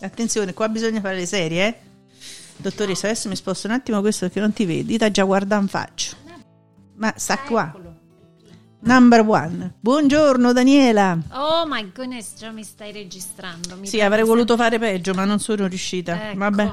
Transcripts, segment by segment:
Attenzione, qua bisogna fare le serie, eh? Dottoressa, adesso mi sposto un attimo questo perché non ti vedi, sta già guardando in faccia. Ma sta qua. Number one. Buongiorno Daniela. Oh my goodness, già mi stai registrando. Mi sì, avrei voluto fare peggio, ma non sono riuscita. Ecco. Vabbè.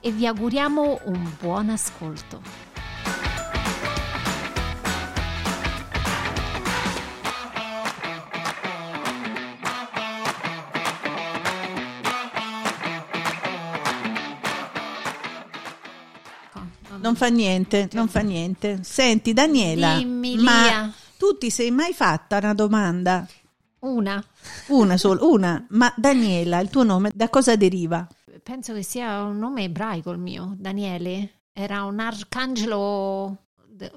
e vi auguriamo un buon ascolto. Non fa niente, non fa niente. Senti Daniela, Dimmi, ma tu ti sei mai fatta una domanda? Una, Una solo, una. Ma Daniela, il tuo nome da cosa deriva? Penso che sia un nome ebraico il mio, Daniele. Era un arcangelo,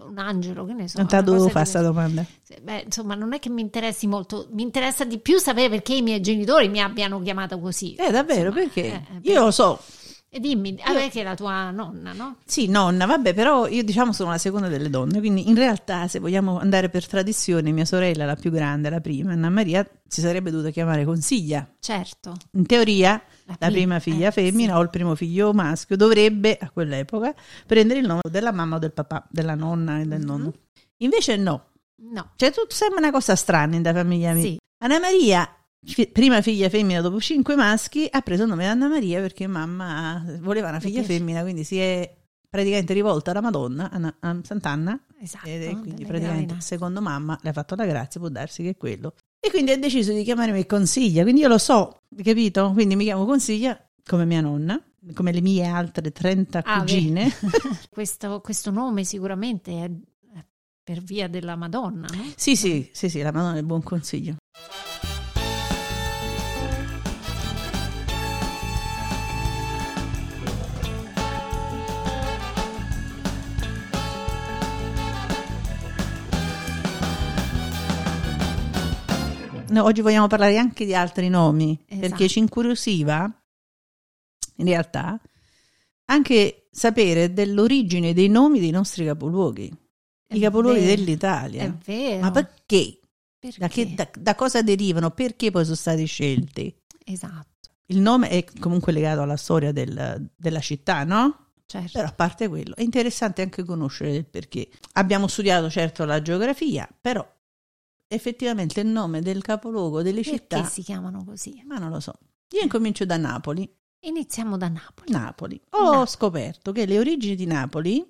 un angelo, che ne so. Non te la una dovevo fare questa domanda. Beh, insomma, non è che mi interessi molto, mi interessa di più sapere perché i miei genitori mi abbiano chiamato così. Eh, davvero, Insomma, perché? eh, eh, Io lo so. E dimmi, ah, perché è la tua nonna, no? Sì, nonna, vabbè, però io diciamo sono la seconda delle donne, quindi in realtà se vogliamo andare per tradizione, mia sorella, la più grande, la prima, Anna Maria, si sarebbe dovuta chiamare Consiglia. Certo. In teoria la prima, prima figlia eh, femmina sì. o il primo figlio maschio dovrebbe a quell'epoca prendere il nome della mamma o del papà, della nonna e del Mhm. nonno. Invece no, No. cioè tutto sembra una cosa strana in da famiglia mia. Sì. Anna Maria, fi- prima figlia femmina dopo cinque maschi, ha preso il nome di Anna Maria perché mamma voleva una figlia femmina, quindi si è praticamente rivolta alla Madonna, Anna- a Sant'Anna, Esatto. è quindi praticamente secondo mamma le ha fatto la grazia, può darsi che è quello. E quindi ha deciso di chiamarmi Consiglia, quindi io lo so, capito? Quindi mi chiamo Consiglia come mia nonna, come le mie altre 30 Ah, cugine. questo, questo nome sicuramente è per via della Madonna, no? sì, sì, sì, sì, la Madonna è buon consiglio. No, oggi vogliamo parlare anche di altri nomi, perché Esatto. ci incuriosiva, in realtà, anche sapere dell'origine dei nomi dei nostri capoluoghi, È i capoluoghi vero, dell'Italia. È vero. Ma perché? Perché? Da, che- da- da cosa derivano? Perché poi sono stati scelti? Esatto, Il nome è comunque legato alla storia del- della città, no? certo. Però a parte quello, è interessante anche conoscere il perché. Abbiamo studiato certo la geografia, però effettivamente il nome del capoluogo delle Perché città, si chiamano così? ma non lo so. Io incomincio da Napoli. Iniziamo da Napoli. Napoli. Ho Napoli. scoperto che le origini di Napoli,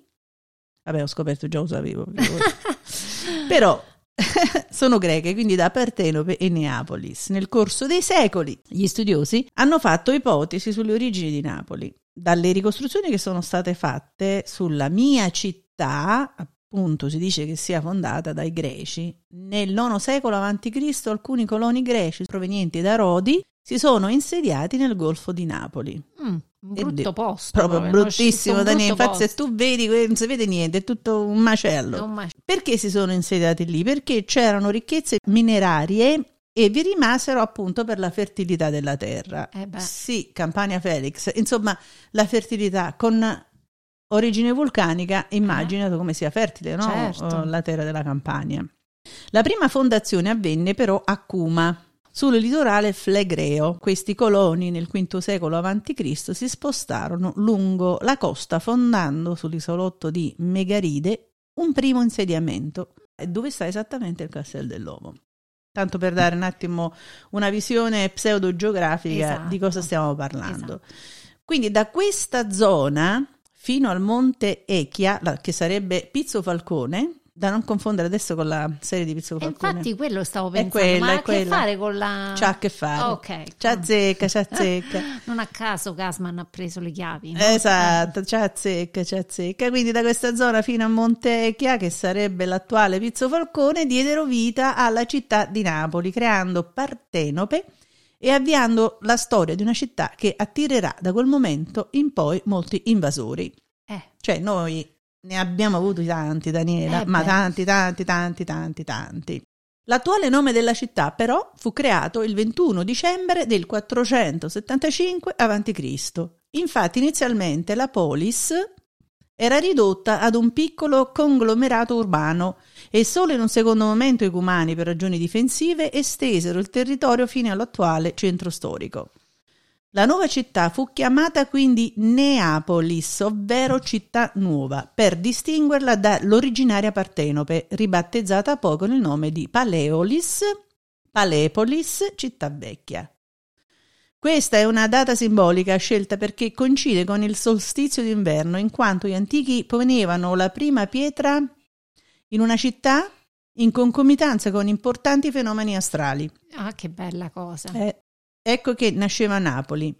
vabbè ho scoperto già lo sapevo, però sono greche, quindi da Partenope e Neapolis. Nel corso dei secoli gli studiosi hanno fatto ipotesi sulle origini di Napoli. Dalle ricostruzioni che sono state fatte sulla mia città, appunto si dice che sia fondata dai greci, nel IX secolo a.C. alcuni coloni greci provenienti da Rodi si sono insediati nel Golfo di Napoli. Mm, un brutto posto. Proprio non bruttissimo, un Daniele. Infatti, se tu vedi, non si vede niente, è tutto un macello. Non mai- Perché si sono insediati lì? Perché c'erano ricchezze minerarie e vi rimasero appunto per la fertilità della terra. Eh. Sì, Campania Felix. Insomma, la fertilità con origine vulcanica, immagina come sia fertile, no? Certo. Oh, La terra della Campania. La prima fondazione avvenne però a Cuma, sul litorale flegreo. Questi coloni nel V secolo a.C. si spostarono lungo la costa fondando sull'isolotto di Megaride un primo insediamento, dove sta esattamente il Castel dell'Ovo. Tanto per dare un attimo una visione pseudogeografica Esatto. di cosa stiamo parlando. Esatto. Quindi da questa zona fino al monte Echia, che sarebbe Pizzo Falcone, da non confondere adesso con la serie di Pizzo E Falcone. infatti quello stavo È pensando, quella, ma ha è a che fare con la... C'ha a che fare. Ok. C'ha zecca, c'ha zecca. Non a caso Gasman ha preso le chiavi. no? Esatto, c'ha zecca, c'ha zecca. Quindi da questa zona fino a Montecchia, che sarebbe l'attuale Pizzo Falcone, diedero vita alla città di Napoli, creando Partenope e avviando la storia di una città che attirerà da quel momento in poi molti invasori. Eh, Cioè noi ne abbiamo avuti tanti, Daniela, Eh ma beh. tanti, tanti, tanti, tanti, tanti. L'attuale nome della città però fu creato il 21 dicembre del 475 a.C. Infatti inizialmente la polis era ridotta ad un piccolo conglomerato urbano e solo in un secondo momento i cumani, per ragioni difensive, estesero il territorio fino all'attuale centro storico. La nuova città fu chiamata quindi Neapolis, ovvero città nuova, per distinguerla dall'originaria Partenope, ribattezzata poi con il nome di Paleolis, Palepolis, città vecchia. Questa è una data simbolica scelta perché coincide con il solstizio d'inverno, in quanto gli antichi ponevano la prima pietra in una città in concomitanza con importanti fenomeni astrali. ah, che bella cosa. Eh, ecco che nasceva Napoli.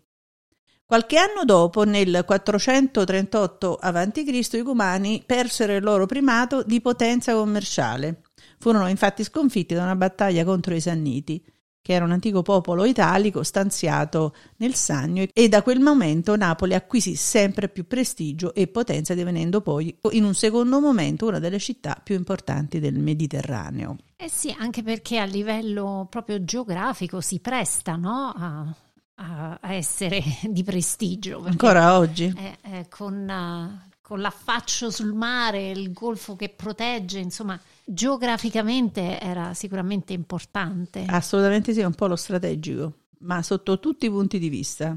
Qualche anno dopo, nel 438 a.C., i Cumani persero il loro primato di potenza commerciale. Furono infatti sconfitti da una battaglia contro i Sanniti, che era un antico popolo italico stanziato nel Sannio, e da quel momento Napoli acquisì sempre più prestigio e potenza, divenendo poi in un secondo momento una delle città più importanti del Mediterraneo. Eh sì, anche perché a livello proprio geografico si presta no, a, a- essere di prestigio. Ancora oggi? eh, eh, con, eh, con l'affaccio sul mare, il golfo che protegge, insomma, geograficamente era sicuramente importante. Assolutamente sì, è un po' lo strategico, ma sotto tutti i punti di vista.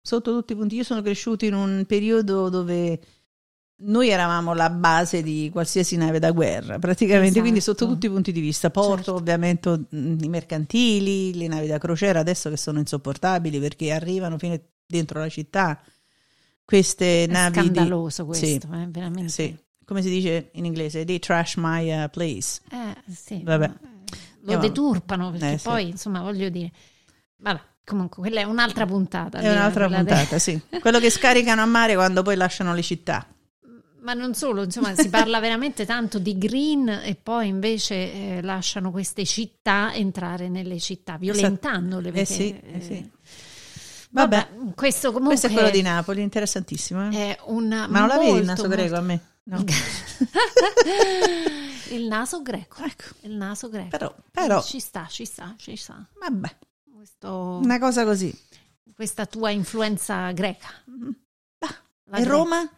Sotto tutti i punti. Io sono cresciuto in un periodo dove noi eravamo la base di qualsiasi nave da guerra, praticamente, Esatto. quindi sotto tutti i punti di vista. Porto, Certo. ovviamente, mh, i mercantili, le navi da crociera adesso che sono insopportabili perché arrivano fino dentro la città. Queste È navi di... scandaloso questo, Sì, eh, veramente. Sì, come si dice in inglese? They trash my uh, place. Eh, sì, Vabbè. Lo deturpano perché Eh, sì. poi, insomma, voglio dire, vabbè, comunque, quella è un'altra puntata. È un'altra quella de- puntata, sì. Quello che scaricano a mare quando poi lasciano le città. Ma non solo, insomma, si parla veramente tanto di green e poi invece eh, lasciano queste città entrare nelle città, violentandole. Eh Perché, sì, eh sì. eh, Vabbè, vabbè, questo comunque questo è quello di Napoli, interessantissimo. eh. è un Ma non la vedi il molto, naso molto- greco a me? No. il naso greco. ecco, Il naso greco. però, però, Ci sta, ci sta, ci sta. vabbè, Questo- una cosa così. questa tua influenza greca. Bah, La e greca. Roma?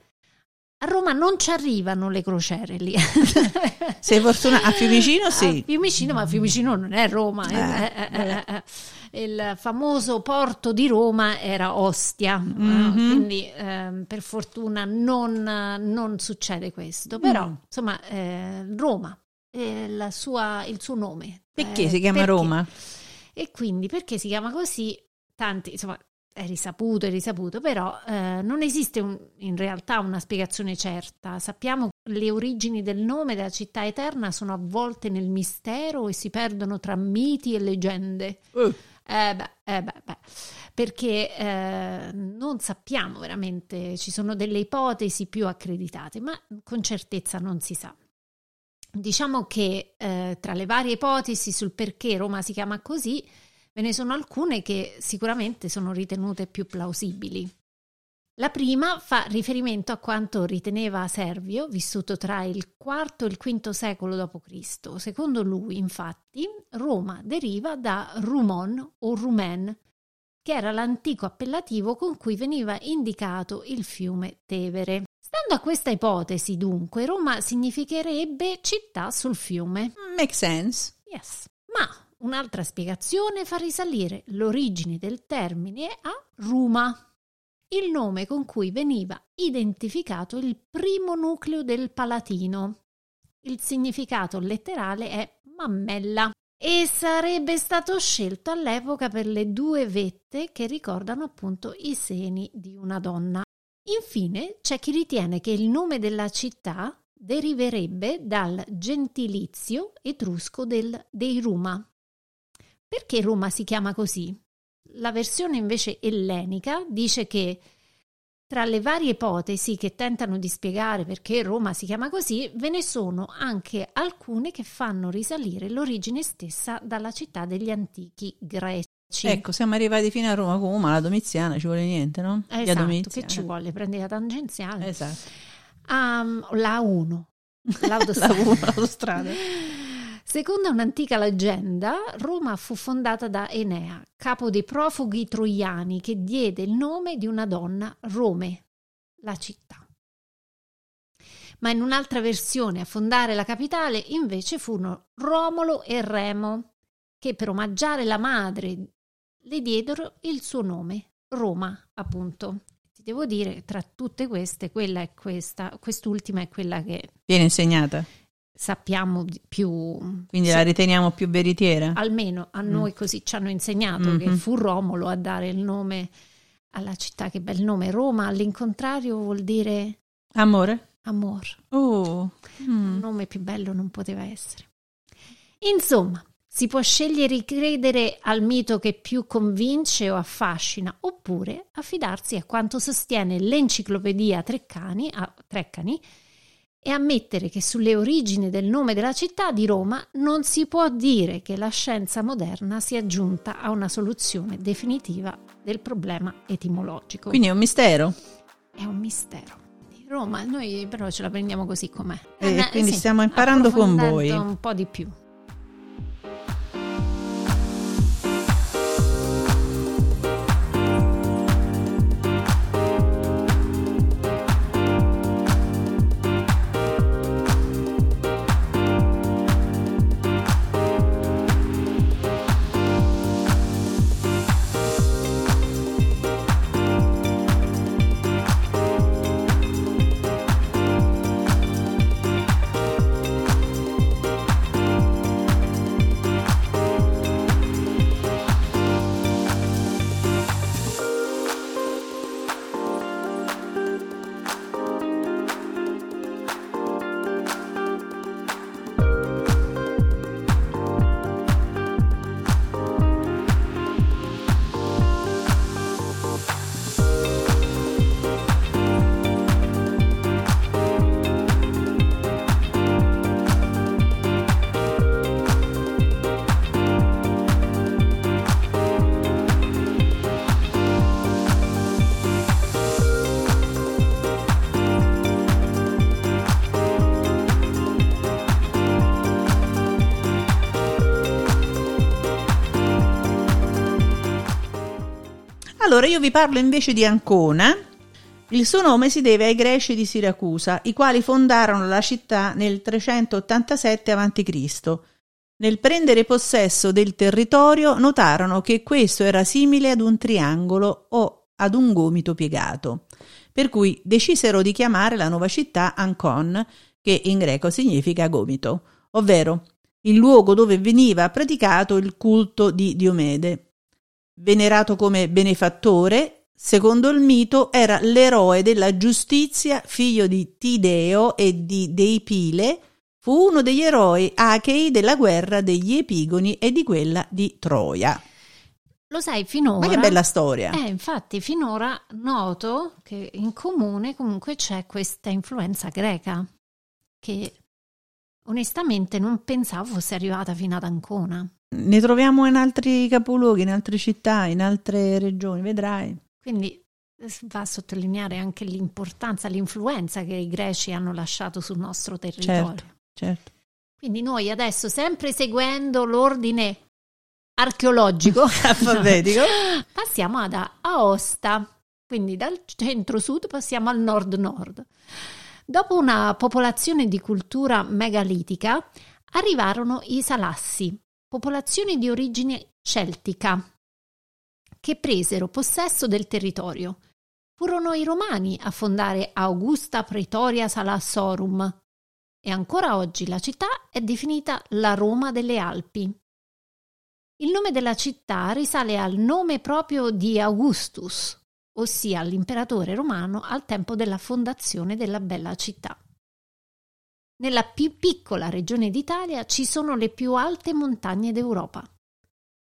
A Roma non ci arrivano le crociere lì. Sei fortunata? A Fiumicino sì. A Fiumicino, ma Fiumicino non è Roma. eh, Eh, eh, eh, eh. Il famoso porto di Roma era Ostia, eh, Mhm. quindi ehm, per fortuna non, non succede questo. Però, Mm. insomma, eh, Roma, eh, la sua- il suo nome. Perché Eh, si chiama perché? Roma? E quindi perché si chiama così? Tanti, insomma, è risaputo, è risaputo, però eh, non esiste un- in realtà una spiegazione certa. Sappiamo che le origini del nome della città eterna sono avvolte nel mistero e si perdono tra miti e leggende. Uh, Eh beh, eh beh, beh, perché eh, non sappiamo veramente, ci sono delle ipotesi più accreditate, ma con certezza non si sa. Diciamo che eh, tra le varie ipotesi sul perché Roma si chiama così, ve ne sono alcune che sicuramente sono ritenute più plausibili. La prima fa riferimento a quanto riteneva Servio, vissuto tra il IV e il V secolo d.C. Secondo lui, infatti, Roma deriva da Rumon o Rumen, che era l'antico appellativo con cui veniva indicato il fiume Tevere. Stando a questa ipotesi, dunque, Roma significherebbe città sul fiume. make sense. Yes. Ma un'altra spiegazione fa risalire l'origine del termine a Ruma, il nome con cui veniva identificato il primo nucleo del Palatino. Il significato letterale è mammella e sarebbe stato scelto all'epoca per le due vette che ricordano appunto i seni di una donna. Infine c'è chi ritiene che il nome della città deriverebbe dal gentilizio etrusco del, dei Ruma. Perché Roma si chiama così? La versione invece ellenica dice che tra le varie ipotesi che tentano di spiegare perché Roma si chiama così, ve ne sono anche alcune che fanno risalire l'origine stessa dalla città degli antichi greci. Ecco, siamo arrivati fino a Roma come ma la Domiziana ci vuole niente, no? Esatto, che ci vuole? Prendi la tangenziale. Esatto. Um, la 1. L'autostrada. la 1, l'autostrada. Secondo un'antica leggenda, Roma fu fondata da Enea, capo dei profughi troiani che diede il nome di una donna, Rome, la città. Ma in un'altra versione a fondare la capitale invece furono Romolo e Remo, che per omaggiare la madre le diedero il suo nome, Roma, appunto. Ti devo dire, tra tutte queste, quella è questa, quest'ultima è quella che viene insegnata sappiamo più. Quindi la riteniamo più veritiera? Almeno a mm. noi così ci hanno insegnato mm-hmm. che fu Romolo a dare il nome alla città, che bel nome. Roma all'incontrario vuol dire... Amore? Amor. Oh. Mm. Un nome più bello non poteva essere. Insomma, si può scegliere di credere al mito che più convince o affascina, oppure affidarsi a quanto sostiene l'enciclopedia Treccani, a Treccani e ammettere che sulle origini del nome della città di Roma non si può dire che la scienza moderna sia giunta a una soluzione definitiva del problema etimologico. Quindi è un mistero? È un mistero. Roma, noi però ce la prendiamo così com'è. E eh, quindi sì, stiamo imparando con voi. Un po' di più. Allora io vi parlo invece di Ancona. Il suo nome si deve ai greci di Siracusa, i quali fondarono la città nel 387 a.C. Nel prendere possesso del territorio notarono che questo era simile ad un triangolo o ad un gomito piegato, per cui decisero di chiamare la nuova città Ancon, che in greco significa gomito, ovvero il luogo dove veniva praticato il culto di Diomede. Venerato come benefattore, secondo il mito era l'eroe della giustizia, figlio di Tideo e di Deipile, fu uno degli eroi achei della guerra degli Epigoni e di quella di Troia. Lo sai, finora. Ma che bella storia! Eh, infatti, finora noto che in comune comunque c'è questa influenza greca che onestamente non pensavo fosse arrivata fino ad Ancona. Ne troviamo in altri capoluoghi, in altre città, in altre regioni, vedrai. Quindi va a sottolineare anche l'importanza, l'influenza che i greci hanno lasciato sul nostro territorio. Certo, certo. Quindi noi adesso, sempre seguendo l'ordine archeologico, alfabetico, passiamo ad Aosta. Quindi dal centro-sud passiamo al nord-nord. Dopo una popolazione di cultura megalitica, arrivarono i Salassi, popolazioni di origine celtica, che presero possesso del territorio. Furono i Romani a fondare Augusta Praetoria Salassorum e ancora oggi la città è definita la Roma delle Alpi. Il nome della città risale al nome proprio di Augustus, ossia l'imperatore romano al tempo della fondazione della bella città. Nella più piccola regione d'Italia ci sono le più alte montagne d'Europa.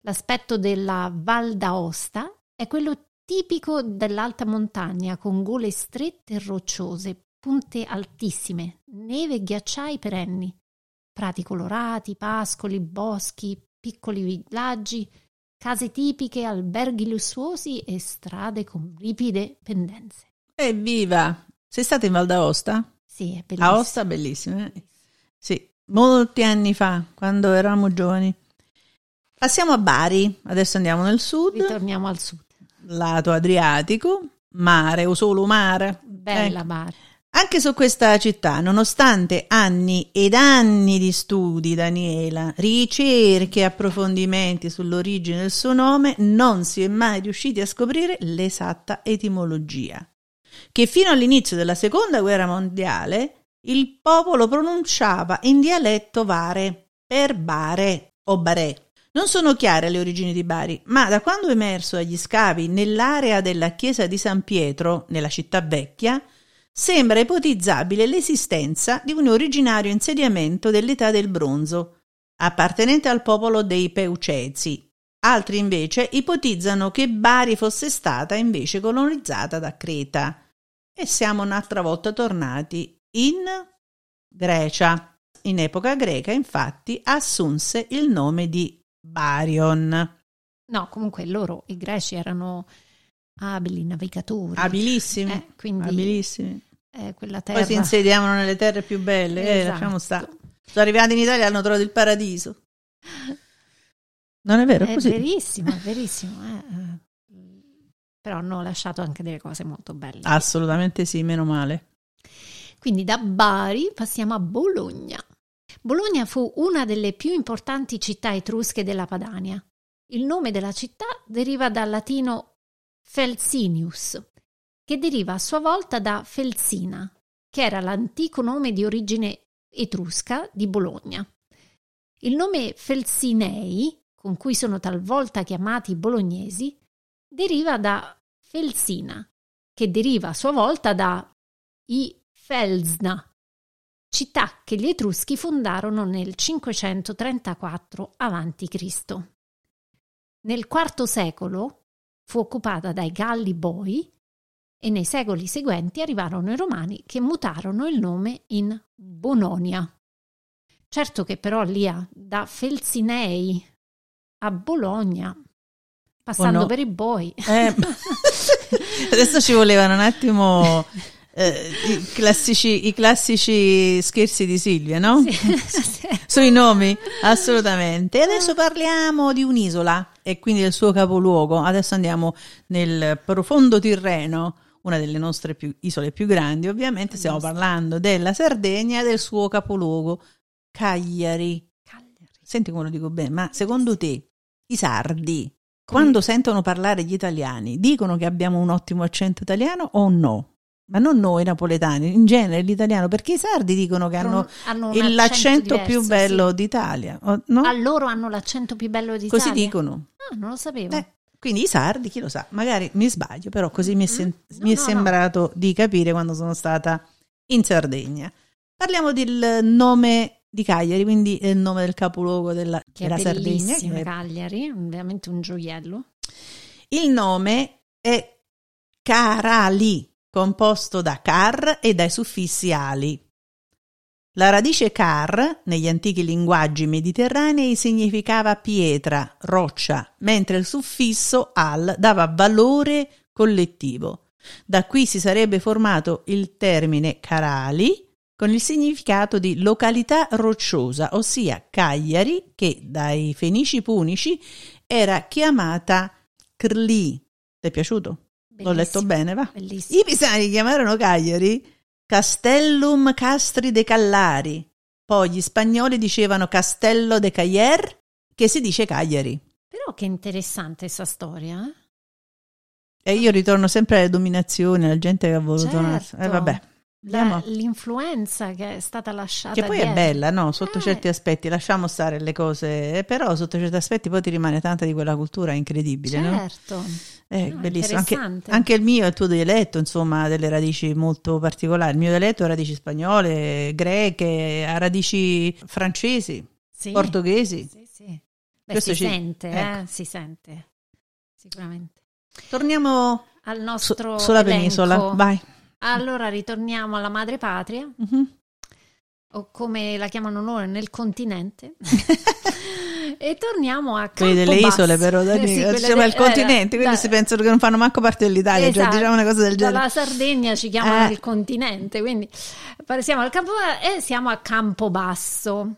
L'aspetto della Val d'Aosta è quello tipico dell'alta montagna con gole strette e rocciose, punte altissime, neve e ghiacciai perenni, prati colorati, pascoli, boschi, piccoli villaggi, case tipiche, alberghi lussuosi e strade con ripide pendenze. Evviva! Sei stata in Val d'Aosta? Sì, è bellissimo. Aosta bellissima. eh? Sì, molti anni fa, quando eravamo giovani. Passiamo a Bari, adesso andiamo nel sud, Ritorniamo al sud. lato Adriatico, mare o solo mare. Bella Ecco. Bari. Anche su questa città, nonostante anni ed anni di studi, Daniela, ricerche e approfondimenti sull'origine del suo nome, non si è mai riusciti a scoprire l'esatta etimologia. Che fino all'inizio della seconda guerra mondiale il popolo pronunciava in dialetto vare per bare o barè. Non sono chiare le origini di Bari, ma da quando è emerso agli scavi nell'area della chiesa di San Pietro, nella città vecchia, sembra ipotizzabile l'esistenza di un originario insediamento dell'età del bronzo, appartenente al popolo dei Peucezi. Altri invece ipotizzano che Bari fosse stata invece colonizzata da Creta. E siamo un'altra volta tornati in Grecia. In epoca greca, infatti, assunse il nome di Barion. No, comunque loro, i greci, erano abili navigatori. Abilissimi. Eh, quindi Abilissimi. eh, quella terra... Poi si insediavano nelle terre più belle. Eh, Esatto. lasciamo stare. Sono arrivati in Italia e hanno trovato il paradiso. Non è vero? È È così. verissimo, è verissimo. eh, eh. Però hanno lasciato anche delle cose molto belle. Assolutamente sì, meno male. Quindi da Bari passiamo a Bologna. Bologna fu una delle più importanti città etrusche della Padania. Il nome della città deriva dal latino Felsinius, che deriva a sua volta da Felsina, che era l'antico nome di origine etrusca di Bologna. Il nome Felsinei, con cui sono talvolta chiamati i bolognesi, deriva da Felsina, che deriva a sua volta da i Felsna, città che gli Etruschi fondarono nel 534 a.C. Nel IV secolo fu occupata dai Galli Boi e nei secoli seguenti arrivarono i Romani che mutarono il nome in Bononia. Certo che però lì a- da Felsinei a Bologna, passando Bono- per i Boi. Eh, adesso ci volevano un attimo eh, i, classici, i classici scherzi di Silvia, no? Sì. Sui nomi, assolutamente. E adesso parliamo di un'isola e quindi del suo capoluogo. Adesso andiamo nel profondo Tirreno, una delle nostre più- isole più grandi. Ovviamente stiamo parlando della Sardegna e del suo capoluogo, Cagliari. Cagliari. Senti come lo dico bene, ma secondo te i sardi, quando sentono parlare gli italiani, dicono che abbiamo un ottimo accento italiano o no? Ma non noi napoletani, in genere l'italiano, perché i sardi dicono che hanno hanno l'accento diverso, più bello sì. d'Italia, no? A loro hanno l'accento più bello d'Italia. Così dicono. Ah, non lo sapevo. Eh, quindi i sardi, chi lo sa, magari mi sbaglio, però così mi è, sen- no, mi è no. sembrato di capire quando sono stata in Sardegna. Parliamo del nome di Cagliari, quindi è il nome del capoluogo della, che è della Sardegna. che è- Cagliari, veramente un gioiello. Il nome è Carali, composto da car e dai suffissi ali. La radice car, negli antichi linguaggi mediterranei, significava pietra, roccia, mentre il suffisso al dava valore collettivo. Da qui si sarebbe formato il termine Carali con il significato di località rocciosa, ossia Cagliari, che dai fenici punici era chiamata Crli. Ti è piaciuto? L'ho letto Bellissimo, bene, va? Bellissimo. I pisani chiamarono Cagliari Castellum Castri de Callari. Poi gli spagnoli dicevano Castello de Caglier, che si dice Cagliari. Però che interessante questa storia. eh? E io ritorno sempre alle dominazioni, alla gente che ha voluto... Certo. Eh, vabbè. La- l'influenza che è stata lasciata Che poi è dietro. bella, no? Sotto Eh. certi aspetti, lasciamo stare le cose, eh, però sotto certi aspetti poi ti rimane tanta di quella cultura incredibile, no? Certo. È No, bellissimo. Anche, anche il mio e il tuo dialetto, insomma, ha delle radici molto particolari. Il mio dialetto ha radici spagnole, greche, ha radici francesi, Sì. portoghesi. Sì, sì. Beh, si ci- sente, ecco. eh, si sente, sicuramente. Torniamo Al su- nostro sulla elenco. penisola. Vai. Allora ritorniamo alla madre patria, Mhm. o come la chiamano loro nel continente. e torniamo a Quelli delle Campobasso. isole, però, Eh Dani, sì, quelle siamo al de- continente, eh, quindi da- si pensano che non fanno manco parte dell'Italia, cioè Esatto. diciamo una cosa del genere. Dalla Sardegna ci chiamano Eh. il continente, quindi siamo al campo e siamo a Campobasso,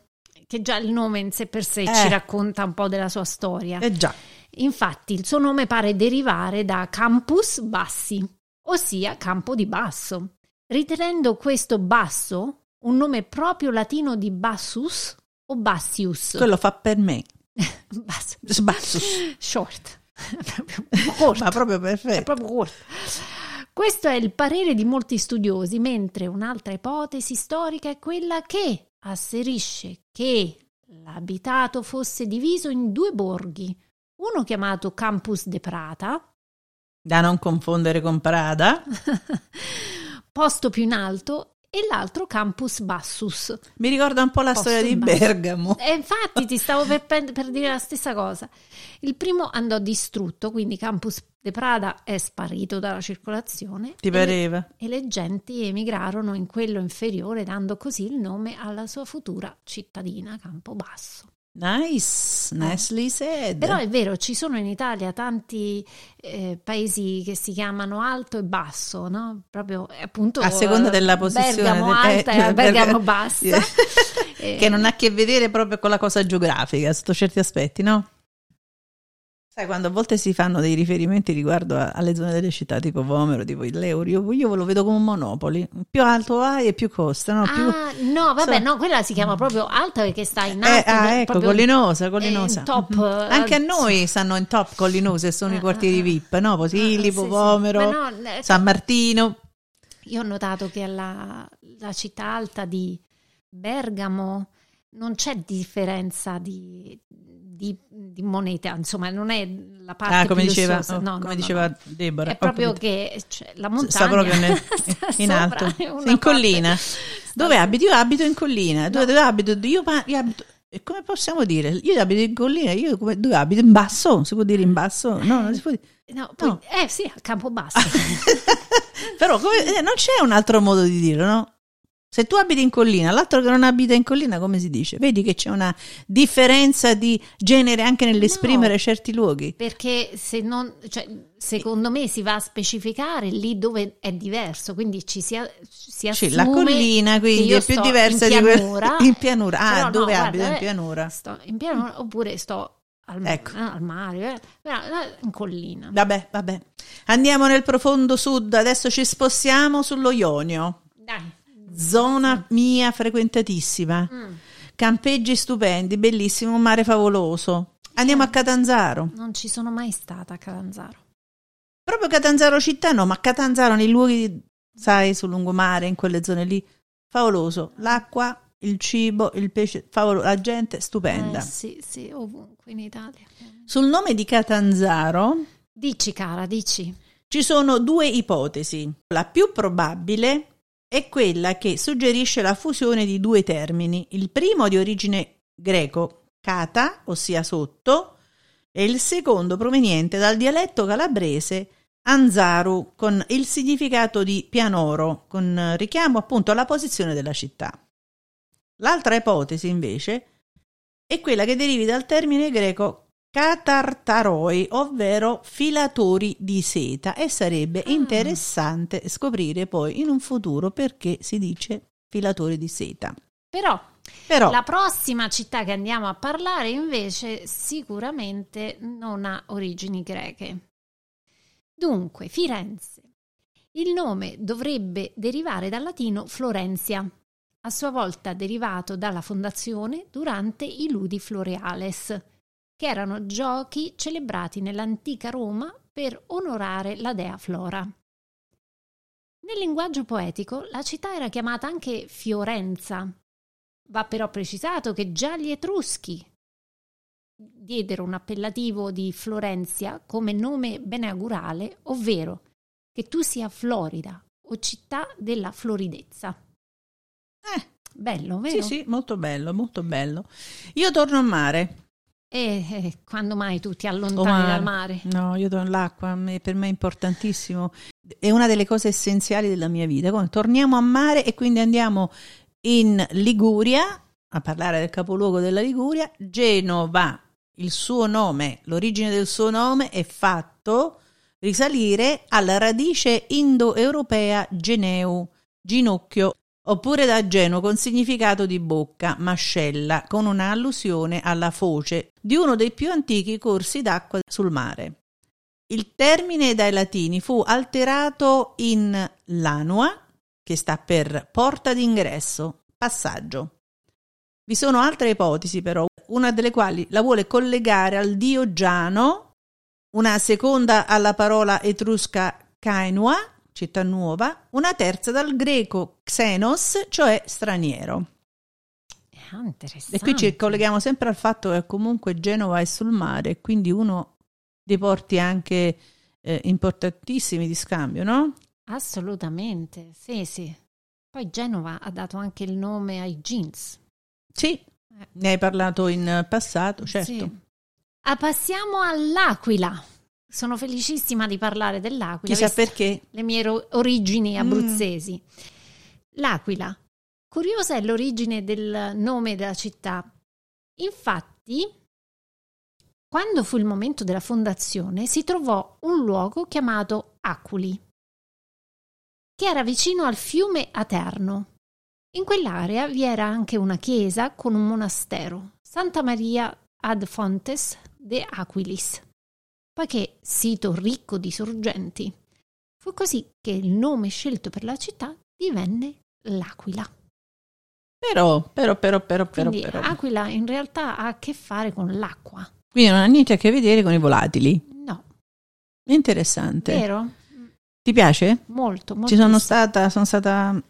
che già il nome in sé per sé Eh. ci racconta un po' della sua storia. Eh già, Infatti il suo nome pare derivare da Campus Bassi, ossia campo di basso, ritenendo questo basso un nome proprio latino di Bassus o Bassius. quello fa per me. Basso. Sbasso. Short. Corto. Ma proprio È perfetto. proprio corto. Questo è il parere di molti studiosi, mentre un'altra ipotesi storica è quella che asserisce che l'abitato fosse diviso in due borghi, uno chiamato Campus de Prata, Da non confondere con Prada. posto più in alto, e l'altro Campus Bassus. Mi ricorda un po' la storia di. Bergamo. E infatti ti stavo per, per dire la stessa cosa. Il primo andò distrutto, quindi Campus de Prada è sparito dalla circolazione. Ti e- pareva? e le genti emigrarono in quello inferiore, dando così il nome alla sua futura cittadina Campobasso. Nice, nicely said. Però è vero, ci sono in Italia tanti eh, paesi che si chiamano alto e basso, no? Proprio eh, appunto a seconda eh, della posizione Bergamo del- alta eh, e Bergamo bassa. Eh, che non ha a che vedere proprio con la cosa geografica sotto certi aspetti, no? Sai, quando a volte si fanno dei riferimenti riguardo a- alle zone delle città, tipo Vomero, tipo il Leuri, io, io lo vedo come un monopoli. Più alto vai e più costa, no? Più... Ah, no, vabbè, so- no, quella si chiama proprio alta perché sta in Eh, alto. ah, de- ecco, collinosa, in collinosa. top, eh, Anche a noi stanno in top collinose, sono Eh, i quartieri eh, VIP, no? Posillipo, sì, sì. Vomero, Ma no, eh, San Martino. Io ho notato che alla la città alta di Bergamo non c'è differenza di, di- di moneta, insomma, non è la parte Ah, come diceva, oh, No, come no, diceva no. Deborah. È proprio capito. che cioè, la montagna sta proprio nel- sta in alto, in collina. Dove abiti? Io abito in collina. Dove, dove abito? Io, io abito. e Come possiamo dire? Io abito in collina, io come- dove abito? In basso? Si può dire in basso? No, non si può dire. No, poi- No. Eh sì, a Campobasso. Però come- eh, non c'è un altro modo di dirlo, no? Se tu abiti in collina, l'altro che non abita in collina, come si dice? Vedi che c'è una differenza di genere anche nell'esprimere No. certi luoghi. Perché se non, cioè, secondo me si va a specificare lì dove è diverso, quindi ci si, si assume la collina quindi è più diversa in di quella pianura, in pianura. Ah, no, dove guarda, abito in eh, pianura? Sto in pianura oppure sto al, Ecco. eh, al mare, eh, eh, in collina. Vabbè, vabbè. Andiamo nel profondo sud, adesso ci spostiamo sullo Ionio. Dai. Zona mia frequentatissima. Mm. Campeggi stupendi, bellissimo, un mare favoloso. Andiamo a Catanzaro. Non ci sono mai stata a Catanzaro. Proprio Catanzaro città no, ma Catanzaro nei luoghi, sai, sul lungomare, in quelle zone lì, favoloso. L'acqua, il cibo, il pesce, favoloso. La gente stupenda. Eh, sì, sì, ovunque in Italia. Sul nome di Catanzaro Dici, cara, dici. ci sono due ipotesi. La più probabile è quella che suggerisce la fusione di due termini. Il primo di origine greco, kata, ossia sotto, e il secondo proveniente dal dialetto calabrese Anzaru, con il significato di pianoro, con richiamo appunto alla posizione della città. L'altra ipotesi, invece, è quella che derivi dal termine greco catartaroi, ovvero filatori di seta, e sarebbe Ah. interessante scoprire poi in un futuro perché si dice filatori di seta. Però Però La prossima città che andiamo a parlare invece sicuramente non ha origini greche. Dunque, Firenze. Il nome dovrebbe derivare dal latino Florencia, a sua volta derivato dalla fondazione durante i Ludi Floreales, che erano giochi celebrati nell'antica Roma per onorare la dea Flora. Nel linguaggio poetico la città era chiamata anche Fiorenza, Va però precisato che già gli Etruschi diedero un appellativo di Florenzia come nome beneaugurale, ovvero che tu sia Florida o città della floridezza. Eh, Bello, vero? sì, sì, molto bello, molto bello. Io torno a mare. E, e quando mai tu ti allontani dal mare? No, io torno all'acqua, a me- per me è importantissimo. È una delle cose essenziali della mia vita. Come torniamo a mare e quindi andiamo in Liguria a parlare del capoluogo della Liguria, Genova. Il suo nome, l'origine del suo nome è fatto risalire alla radice indoeuropea geneu, ginocchio, oppure da Geno con significato di bocca, mascella, con una allusione alla foce di uno dei più antichi corsi d'acqua sul mare. Il termine dai latini fu alterato in lanua, che sta per porta d'ingresso, passaggio. Vi sono altre ipotesi però, una delle quali la vuole collegare al dio Giano, una seconda alla parola etrusca Cainua, città nuova, una terza dal greco xenos, cioè straniero. Ah. E qui ci colleghiamo sempre al fatto che comunque Genova è sul mare, quindi uno dei porti anche eh, importantissimi di scambio, no? Assolutamente, sì, sì. Poi Genova ha dato anche il nome ai jeans. Sì, Eh. ne hai parlato in passato, certo. Sì. Ah, passiamo all'Aquila. Sono felicissima di parlare dell'Aquila. Chissà perché. Le mie ro- origini Mm. abruzzesi. L'Aquila. Curiosa è l'origine del nome della città. Infatti, quando fu il momento della fondazione, si trovò un luogo chiamato Aculi, che era vicino al fiume Aterno. In quell'area vi era anche una chiesa con un monastero, Santa Maria ad Fontes de Aquilis. Poiché sito ricco di sorgenti, fu così che il nome scelto per la città divenne l'Aquila. Però, però, però, però, però, Quindi però. Aquila in realtà ha a che fare con l'acqua. Quindi non ha niente a che vedere con i volatili. No, Interessante. vero? Ti piace? Molto, molto. Ci sono stata, sono stata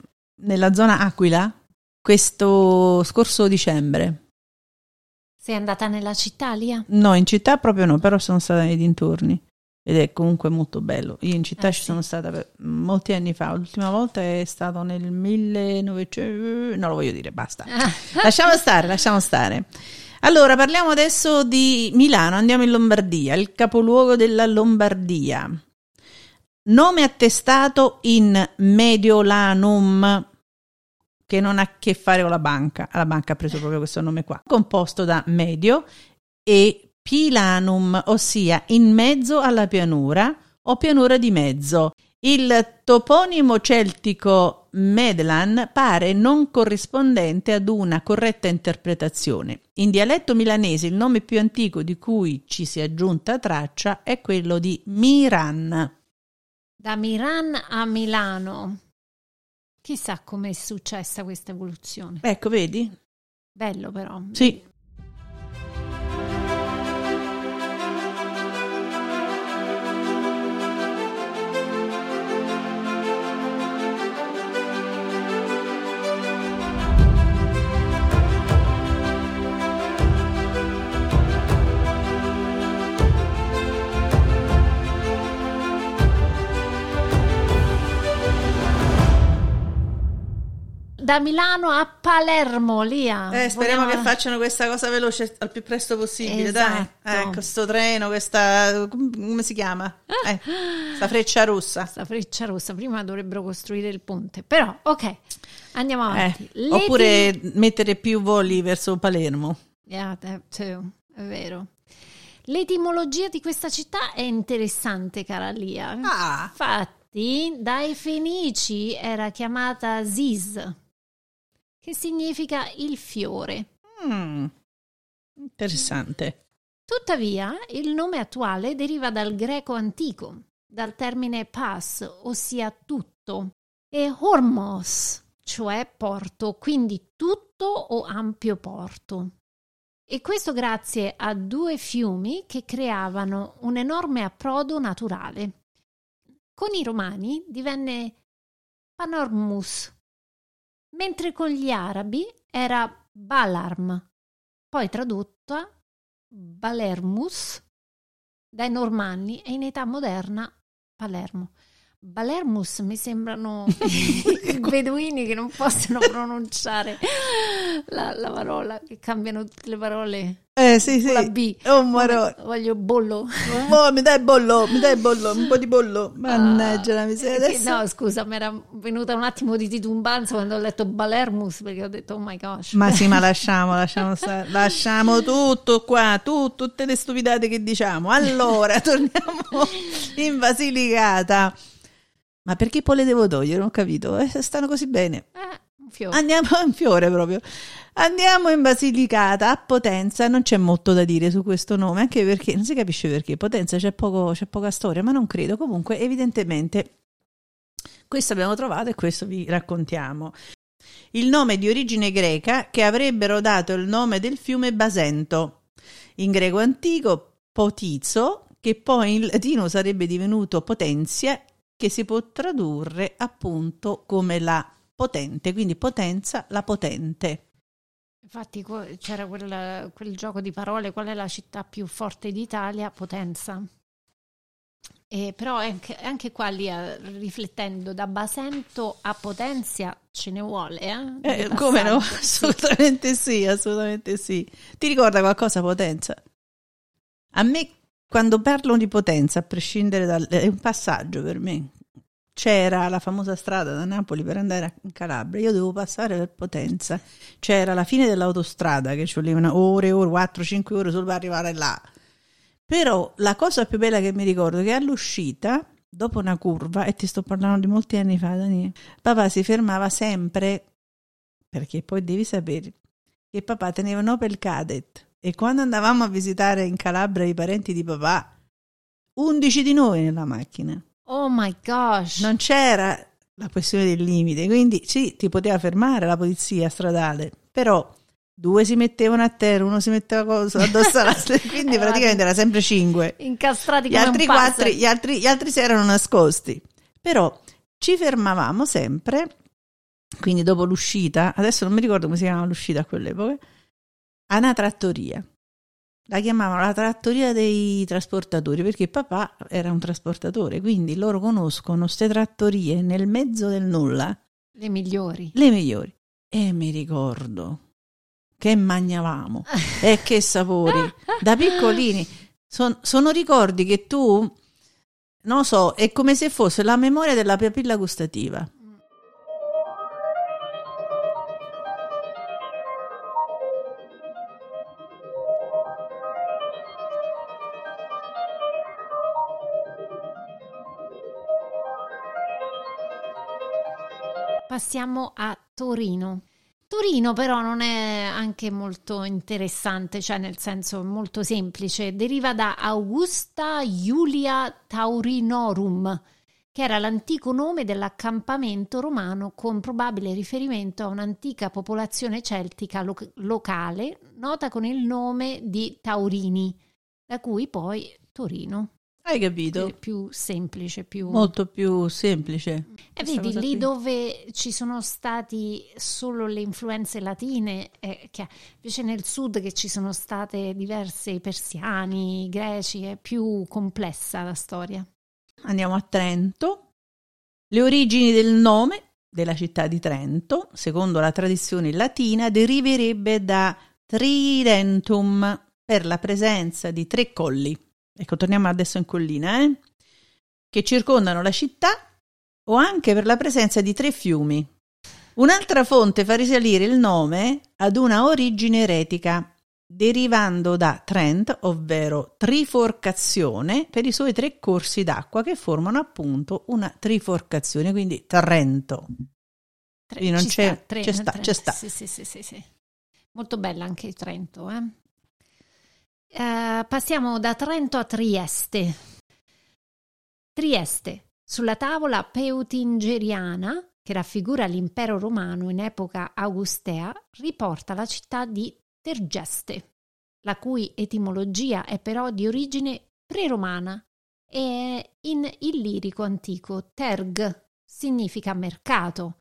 nella zona Aquila questo scorso dicembre. Sei andata nella città, Lia? No, in città proprio no, però sono stata nei dintorni ed è comunque molto bello. Io in città Eh, ci sono stata per molti anni fa, l'ultima volta è stato nel 1900, non lo voglio dire, basta. Lasciamo stare, lasciamo stare. Allora, parliamo adesso di Milano, andiamo in Lombardia, il capoluogo della Lombardia. Nome attestato in Mediolanum, che non ha a che fare con la banca. La banca ha preso proprio questo nome qua. Composto da medio e pilanum, ossia in mezzo alla pianura o pianura di mezzo. Il toponimo celtico Medlan pare non corrispondente ad una corretta interpretazione. In dialetto milanese il nome più antico di cui ci si è aggiunta traccia è quello di Miran. Da Miran a Milano. Chissà come è successa questa evoluzione. Ecco, vedi? Bello però. Sì. Da Milano a Palermo, Lia. Eh, speriamo Vogliamo- che facciano questa cosa veloce al più presto possibile, Esatto. dai. Ecco, sto treno, questa... come si chiama? Eh, sta freccia rossa. Questa freccia rossa. Prima dovrebbero costruire il ponte. Però, ok, andiamo avanti. Eh, oppure mettere più voli verso Palermo. Yeah, too, è vero. L'etimologia di questa città è interessante, cara Lia. Ah, Infatti, dai Fenici era chiamata Ziz, che significa il fiore. mm, interessante. Tuttavia, il nome attuale deriva dal greco antico, dal termine pas, ossia tutto, e hormos, cioè porto, quindi tutto o ampio porto. E questo grazie a due fiumi che creavano un enorme approdo naturale. Con i romani divenne Panormus, mentre con gli arabi era Balarm, poi tradotta Balermus dai Normanni e in età moderna Palermo. Balermus mi sembrano i beduini che non possono pronunciare la, la, parola, che cambiano tutte le parole. Eh sì, sì. La B. Oh, maro. Voglio bollo. Oh, mi dai bollo, mi dai bollo, un po' di bollo. Mannaggia la miseria. Eh, Adesso... No, scusa, mi era venuta un attimo di titubanza quando ho letto Balermus perché ho detto oh my gosh. Ma sì, ma lasciamo, lasciamo stare. Lasciamo tutto qua, tu, tutte le stupidate che diciamo. Allora, torniamo in Basilicata. Ma perché poi le devo togliere? Non ho capito. Eh, stanno così bene. Eh, un fiore. Andiamo un fiore proprio. Andiamo in Basilicata a Potenza. Non c'è molto da dire su questo nome, anche perché non si capisce perché. Potenza c'è, poco, c'è poca storia, ma non credo. Comunque, evidentemente, questo abbiamo trovato e questo vi raccontiamo. Il nome di origine greca che avrebbero dato il nome del fiume Basento. In greco antico, Potizo, che poi in latino sarebbe divenuto Potenzia che si può tradurre appunto come la potente, quindi potenza, la potente. Infatti c'era quel, quel gioco di parole, qual è la città più forte d'Italia? Potenza. E però anche, anche qua lì, eh, riflettendo da Basento a Potenzia ce ne vuole, eh? eh come no? Assolutamente sì, assolutamente sì. Ti ricorda qualcosa Potenza? A me quando parlo di potenza, a prescindere dal... è un passaggio per me. C'era la famosa strada da Napoli per andare in Calabria, io dovevo passare per Potenza. C'era la fine dell'autostrada che ci volevano ore ore, 4-5 ore solo per arrivare là. Però la cosa più bella che mi ricordo è che all'uscita, dopo una curva, e ti sto parlando di molti anni fa, Daniele, papà si fermava sempre, perché poi devi sapere che papà teneva un Opel Cadet e quando andavamo a visitare in Calabria i parenti di papà, 11 di noi nella macchina. Oh my gosh! Non c'era la questione del limite, quindi sì, ti poteva fermare la polizia stradale, però due si mettevano a terra, uno si metteva addosso all'altro, quindi praticamente era sempre cinque. Incastrati gli altri quattro, gli altri, gli altri si erano nascosti. Però ci fermavamo sempre, quindi dopo l'uscita, adesso non mi ricordo come si chiamava l'uscita a quell'epoca, a una trattoria. La chiamavano la trattoria dei trasportatori perché papà era un trasportatore, quindi loro conoscono queste trattorie nel mezzo del nulla. Le migliori. Le migliori. E mi ricordo che mangiavamo e che sapori. Da piccolini son, sono ricordi che tu, non so, è come se fosse la memoria della papilla gustativa. Passiamo a Torino. Torino però non è anche molto interessante, cioè nel senso molto semplice, deriva da Augusta Iulia Taurinorum, che era l'antico nome dell'accampamento romano con probabile riferimento a un'antica popolazione celtica lo- locale nota con il nome di Taurini, da cui poi Torino. Hai capito? È più semplice, più... Molto più semplice. E vedi, lì qui. dove ci sono stati solo le influenze latine, eh, che, invece nel sud che ci sono state diverse persiani, greci, è più complessa la storia. Andiamo a Trento. Le origini del nome della città di Trento, secondo la tradizione latina, deriverebbe da Tridentum, per la presenza di tre colli ecco torniamo adesso in collina, eh, che circondano la città o anche per la presenza di tre fiumi. Un'altra fonte fa risalire il nome ad una origine eretica, derivando da Trent, ovvero triforcazione, per i suoi tre corsi d'acqua che formano appunto una triforcazione, quindi Trento. Tre, non c'è, sta, c'è, sta, c'è sta. Sì, sì, sì, sì. Molto bella anche il Trento, eh? Uh, passiamo da Trento a Trieste. Trieste, sulla tavola peutingeriana, che raffigura l'impero romano in epoca augustea, riporta la città di Tergeste, la cui etimologia è però di origine preromana e in illirico antico terg significa mercato.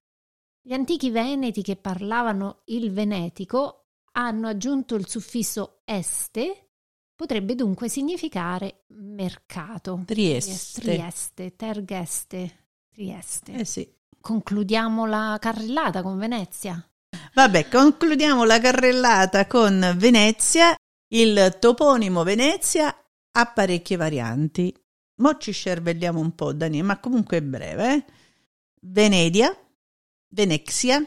Gli antichi veneti che parlavano il venetico hanno aggiunto il suffisso este potrebbe dunque significare mercato. Trieste. Trieste, Tergeste, Trieste. Eh sì. Concludiamo la carrellata con Venezia. Vabbè, concludiamo la carrellata con Venezia. Il toponimo Venezia ha parecchie varianti. Mo ci scervelliamo un po', Daniele, ma comunque è breve. Eh? Venedia, Venexia,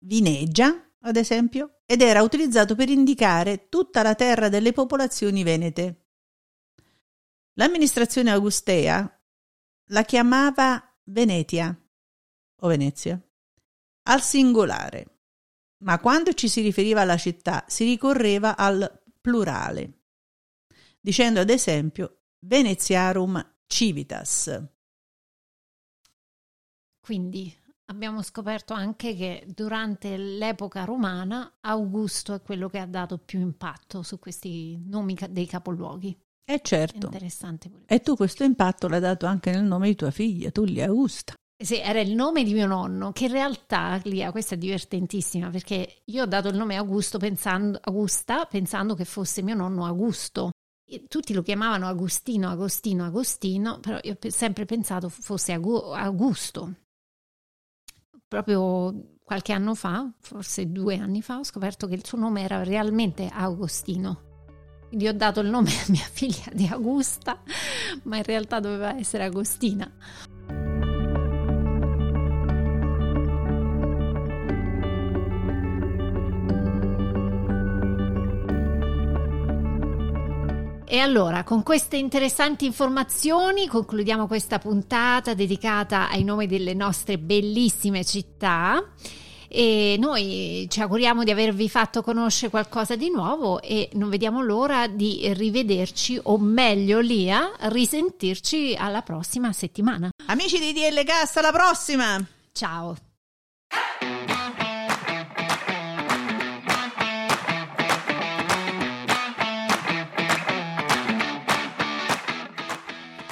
Vinegia, ad esempio, ed era utilizzato per indicare tutta la terra delle popolazioni venete. L'amministrazione augustea la chiamava Venetia o Venezia al singolare, ma quando ci si riferiva alla città si ricorreva al plurale, dicendo ad esempio Veneziarum civitas. Quindi abbiamo scoperto anche che durante l'epoca romana Augusto è quello che ha dato più impatto su questi nomi dei capoluoghi. Eh certo. E tu questo impatto l'hai dato anche nel nome di tua figlia, Tullia Augusta. Sì, era il nome di mio nonno, che in realtà, Lia, questa è divertentissima, perché io ho dato il nome Augusto pensando, Augusta pensando che fosse mio nonno Augusto. E tutti lo chiamavano Agostino, Agostino, Agostino, però io ho sempre pensato fosse Augusto proprio qualche anno fa, forse due anni fa, ho scoperto che il suo nome era realmente Agostino. Quindi ho dato il nome a mia figlia di Augusta, ma in realtà doveva essere Agostina. E allora, con queste interessanti informazioni concludiamo questa puntata dedicata ai nomi delle nostre bellissime città. E noi ci auguriamo di avervi fatto conoscere qualcosa di nuovo e non vediamo l'ora di rivederci, o meglio, Lia, risentirci alla prossima settimana. Amici di DL Cast, alla prossima! Ciao!